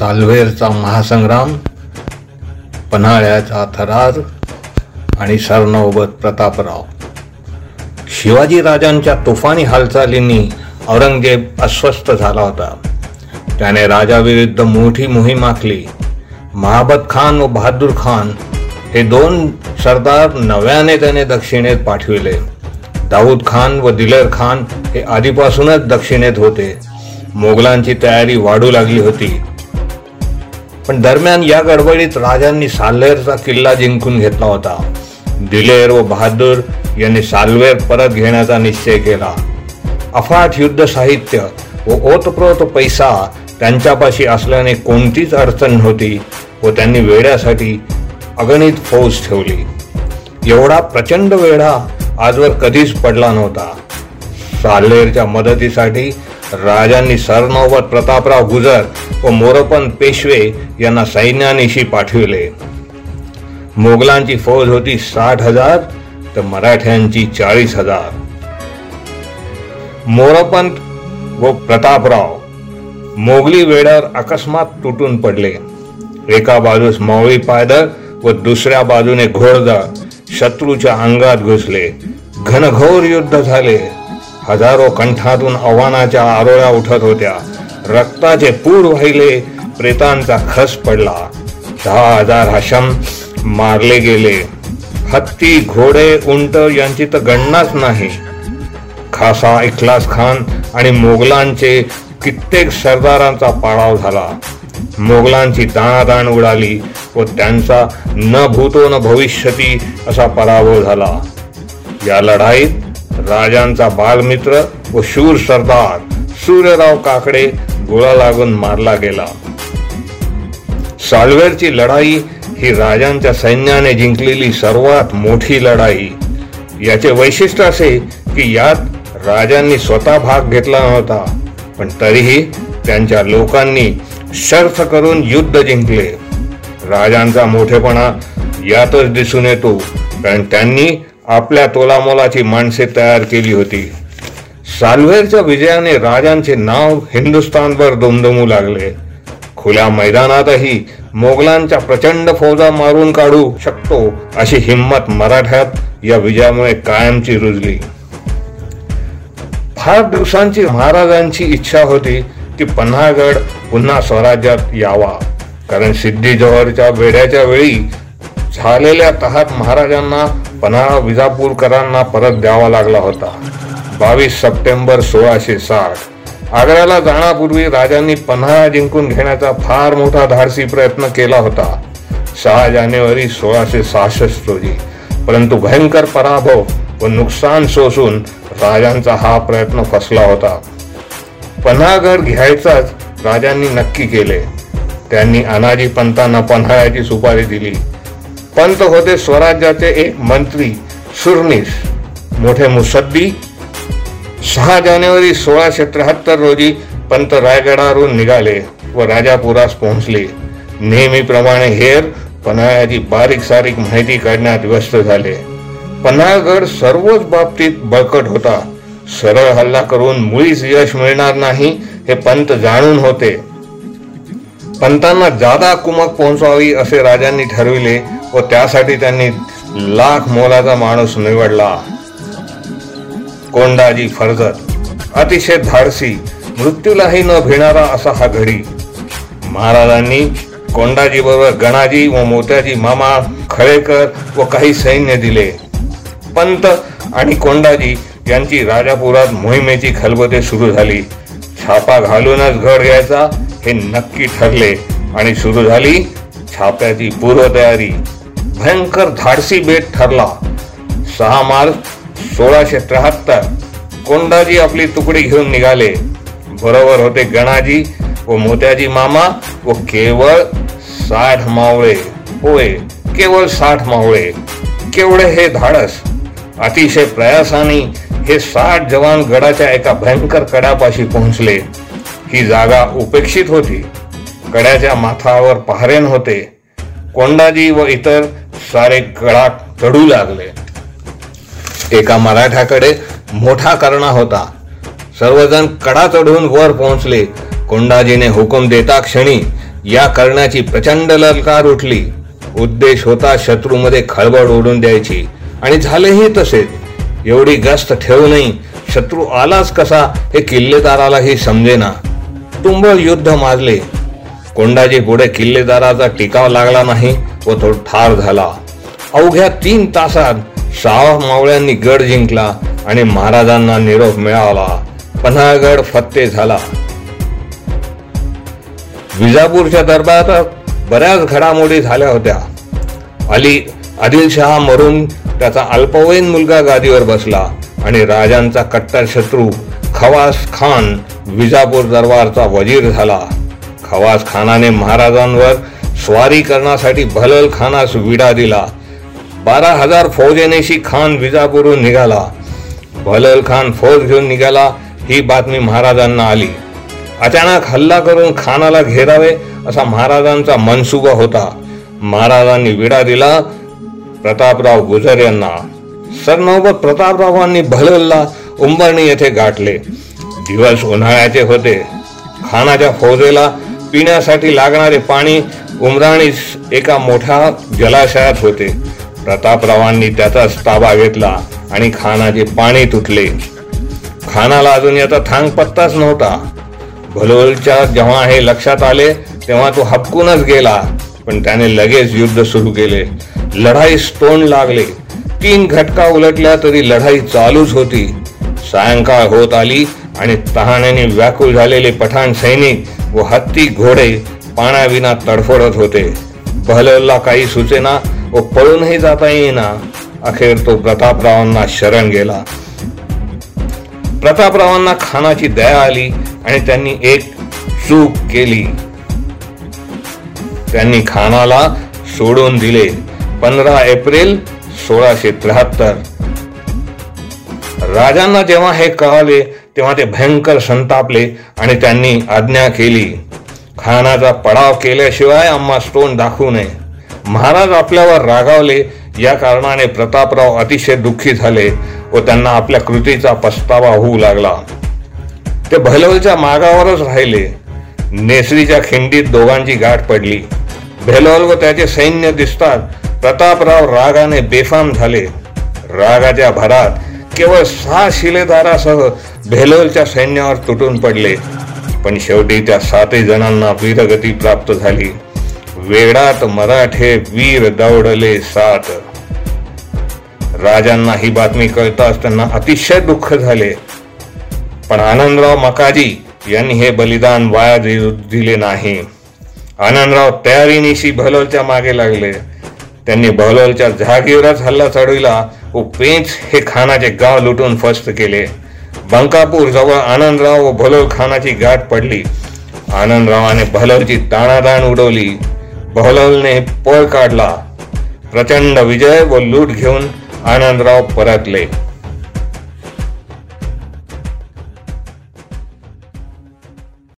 सालवेरचा महासंग्राम पन्हाळ्याचा थरार आणि सरनौबत प्रतापराव. शिवाजी राजांच्या तुफानी हालचालींनी औरंगजेब अस्वस्थ झाला होता. त्याने राजाविरुद्ध मोठी मोहीम आखली. महाबत खान व बहादूर खान हे दोन सरदार नव्याने त्याने दक्षिणेत पाठविले. दाऊद खान व दिलर खान हे आधीपासूनच दक्षिणेत होते. मोगलांची तयारी वाढू लागली होती. पण दरम्यान या गडबडीत राजांनी साल्हेरचा किल्ला जिंकून घेतला होता. दिलेर व बहादूर यांनी साल्वेर परत घेण्याचा निश्चय केला. अफाट युद्ध साहित्य व ओतप्रोत पैसा त्यांच्यापाशी असल्याने कोणतीच अडचण नव्हती व त्यांनी वेड्यासाठी अगणित फौज ठेवली. एवढा प्रचंड वेढा आजवर कधीच पडला नव्हता. साल्हेरच्या मदतीसाठी राजांनी सरनौबत प्रतापराव गुजर व मोरपंत पेशवे यांना सैन्यानिशी पाठविले. मोगलांची फौज होती साठ हजार तर मराठ्यांची चाळीस हजार. मोरपंत व प्रतापराव मोगली वेळावर अकस्मात तुटून पडले. एका बाजूस मावळी पायदळ व दुसऱ्या बाजूने घोडदळ शत्रूच्या अंगात घुसले. घनघोर युद्ध झाले. हजारो कंठातून आव्हानाच्या आरोळ्या उठत होत्या. रक्ताचे पूर वाहिले प्रेतांचा खस पडला. दहा हजार हशम मारले गेले. हत्ती घोडे उंट यांची तर गणनाच नाही. खासा इखलास खान आणि मोगलांचे कित्येक सरदारांचा पाळाव झाला. मोगलांची दाणादाण उडाली व त्यांचा न भूतो न भविष्यती असा पराभव झाला. या लढाईत राजांचा बालमित्र व शूर सरदार सूर्यराव काकडे गोळा लागून मारला गेला. साल्वेरची लढाई ही राजांच्या सैन्याने जिंकलेली सर्वात मोठी लढाई. याचे वैशिष्ट्य असे की यात राजांनी स्वतः भाग घेतला नव्हता पण तरीही त्यांच्या लोकांनी शर्थ करून युद्ध जिंकले. राजांचा मोठेपणा यातच दिसून येतो कारण त्यांनी आपल्या तोलामोलाची माणसे तयार केली होती. साल्व्हेरच्या विजयाने राजांचे नाव हिंदुस्थानभर दुमदुमू लागले. खुल्या मैदानातही मोगलांच्या प्रचंड फौजा मारून काढू शकतो अशी हिंमत मराठ्यात या विजयामुळे कायमची रुजली. फार दिवसांची महाराजांची इच्छा होती की पन्हाळगड पुन्हा स्वराज्यात यावा. कारण सिद्धी जोहरच्या वेड्याच्या वेळी झालेल्या तहात महाराजांना पन्हाळा विजापूरकरांना परत द्यावा लागला होता. बावीस सप्टेंबर सोळाशे साठ. आग्र्याला जाण्यापूर्वी राजांनी पन्हाळा जिंकून घेण्याचा फार मोठा धाडसी प्रयत्न केला होता. सहा जानेवारी सोळाशे सहासष्ट रोजी. परंतु भयंकर पराभव व नुकसान सोसून राजांचा हा प्रयत्न फसला होता. पन्हाळगड घ्यायचाच राजांनी नक्की केले. त्यांनी अनाजी पंतांना पन्हाळ्याची सुपारी दिली. पंत होते स्वराज्याचे एक मंत्री सुरनीस. मोठे मुसद्दी. सहा जानेवारी सोळाशे त्र्याहत्तर रोजी पंत रायगडावरून निघाले व राजापुरास पोहोचले. नेहमीप्रमाणे हेर पन्हाळ्याची बारीक सारीक माहिती काढण्यात व्यस्त झाले. पन्हाळगड सर्वच बाबतीत बळकट होता. सरळ हल्ला करून मुळीच यश मिळणार नाही हे पंत जाणून होते. पंतांना जादा कुमक पोहोचवावी असे राजांनी ठरविले व त्यासाठी त्यांनी लाख मोलाचा माणूस निवडला. कोंडाजी फरजत. अतिशय धाडसी मृत्यूलाही न भिणारा असा हा घडी महाराजांनी कोंडाजी बरोबर गणाजी व मोत्याजी मामा खळेकर व काही सैन्य दिले. पंत आणि कोंडाजी यांची राजापुरात मोहिमेची खलबते सुरू झाली. छापा घालूनच घड घ्यायचा हे नक्की ठरले. आणि सुरू झाली छाप्याची पूर्वतयारी. भयंकर धाडसी बेट ठरला. सहा मार्च सोळाशे त्र्याहत्तर. कोंडाजी आपली तुकडी घेऊन निघाले. बरोबर होते गणाजी व मोत्याजी मामा व केवळ साठ मावळे. होय केवळ साठ मावळे. केवढे हे धाडस. अतिशय प्रयासाने हे साठ जवान गडाच्या एका भयंकर कडापाशी पोहोचले. ही जागा उपेक्षित होती. कड्याच्या माथावर पहारेन होते. कोंडाजी व इतर सारे गडा चढू लागले. एका मराठ्याकडे मोठा करणा होता. सर्वजण कडा चढून वर पोहोचले. कोंडाजीने हुकूम देता क्षणी या करण्याची प्रचंड ललकार उठली. उद्देश होता शत्रूमध्ये खळबळ ओढून द्यायची. आणि झालेही तसेच. एवढी गस्त ठेवूनही शत्रू आलाच कसा हे किल्लेदारालाही समजेना. तुंबळ युद्ध माजले कोंडाजी पुढे किल्लेदाराचा टिकाव लागला नाही व तो ठार झाला. अवघ्या तीन तासात शाह मावळ्यांनी गड जिंकला आणि महाराजांना निरोप मिळाला. पन्हाळगड फत्ते झाला. विजापूरच्या दरबारात बऱ्याच घडामोडी झाल्या होत्या. अली आदिलशहा मरून त्याचा अल्पवयीन मुलगा गादीवर बसला आणि राजांचा कट्टर शत्रू खवास खान विजापूर दरबारचा वजीर झाला. खवास खानाने महाराजांवर स्वारी करण्यासाठी भलल खानास विडा दिला. बारा हजार फौजेनेशी खान विजापूरहून निघाला. भलल खान फौज घेऊन निघाला ही बातमी महाराजांना आली. अचानक हल्ला करून खानाला घेरावे असा महाराजांचा मनसुबा होता. महाराजांनी विडा दिला प्रतापराव गुजर यांना. सरनौबत प्रतापरावांनी भललला उंबरणी येथे गाठले. दिवस उन्हाळ्याचे होते. खानाच्या फौजेला पिण्यासाठी लागणारे पाणी उमराणी एका मोठ्या जलाशयात होते. प्रतापरावांनी त्याचाच ताबा घेतला आणि खानाचे पाणी तुटले. खानाला अजून याचा थांग पत्ताच नव्हता. भलोलच्या जेव्हा हे लक्षात आले तेव्हा तो हपकूनच गेला. पण त्याने लगेच युद्ध सुरू केले. लढाईस तोंड लागले. तीन घटका उलटल्या तरी लढाई चालूच होती. सायंकाळ होत आली आणि तहाण्याने व्याकुळ झालेले पठाण सैनिक व हत्ती घोडे पाण्याविना तडफडत होते. बहललला काही सुचेना व पळूनही जाता येईना. अखेर तो प्रतापरावांना शरण गेला. प्रतापरावांना खानाची दया आली आणि त्यांनी एक चूक केली. त्यांनी खानाला सोडून दिले. पंधरा एप्रिल सोळाशे त्र्याहत्तर. राजांना जेव्हा हे कळाले तेव्हा ते भयंकर संतापले आणि त्यांनी आज्ञा केली. खानाचा पडाव केल्याशिवाय आम्हा तोंड दाखवू नये. महाराज आपल्यावर रागावले. या कारणाने प्रतापराव अतिशय दुःखी झाले व त्यांना आपल्या कृतीचा पस्तावा होऊ लागला. ते भैलवलच्या मागावरच राहिले. नेसरीच्या खिंडीत दोघांची गाठ पडली. भेलवल व त्याचे सैन्य दिसतात. प्रतापराव रागाने बेफाम झाले. रागाच्या भरात केवळ सहा शिलेदारासह भेलोलच्या सैन्यावर तुटून पडले. पण शेवटी त्या सातही जणांना वीरगती प्राप्त झाली. वेडात मराठे वीर दौडले सात. राजांना ही बातमी कळताच त्यांना अतिशय दुःख झाले. पण आनंदराव मकाजी यांनी हे बलिदान वाया दिले नाही. आनंदराव तयारीनिशी भलोलच्या मागे लागले. त्यांनी भलोलच्या जागेवरच हल्ला चढविला. व पेंच हे खानाचे गाव लुटून फस्त केले. बंकापूर जवळ आनंदराव व भलोल खानाची गाठ पडली. आनंदरावाने भलोलची ताणादाण उडवली. भलोलने पळ काढला. प्रचंड विजय व लूट घेऊन आनंदराव परतले.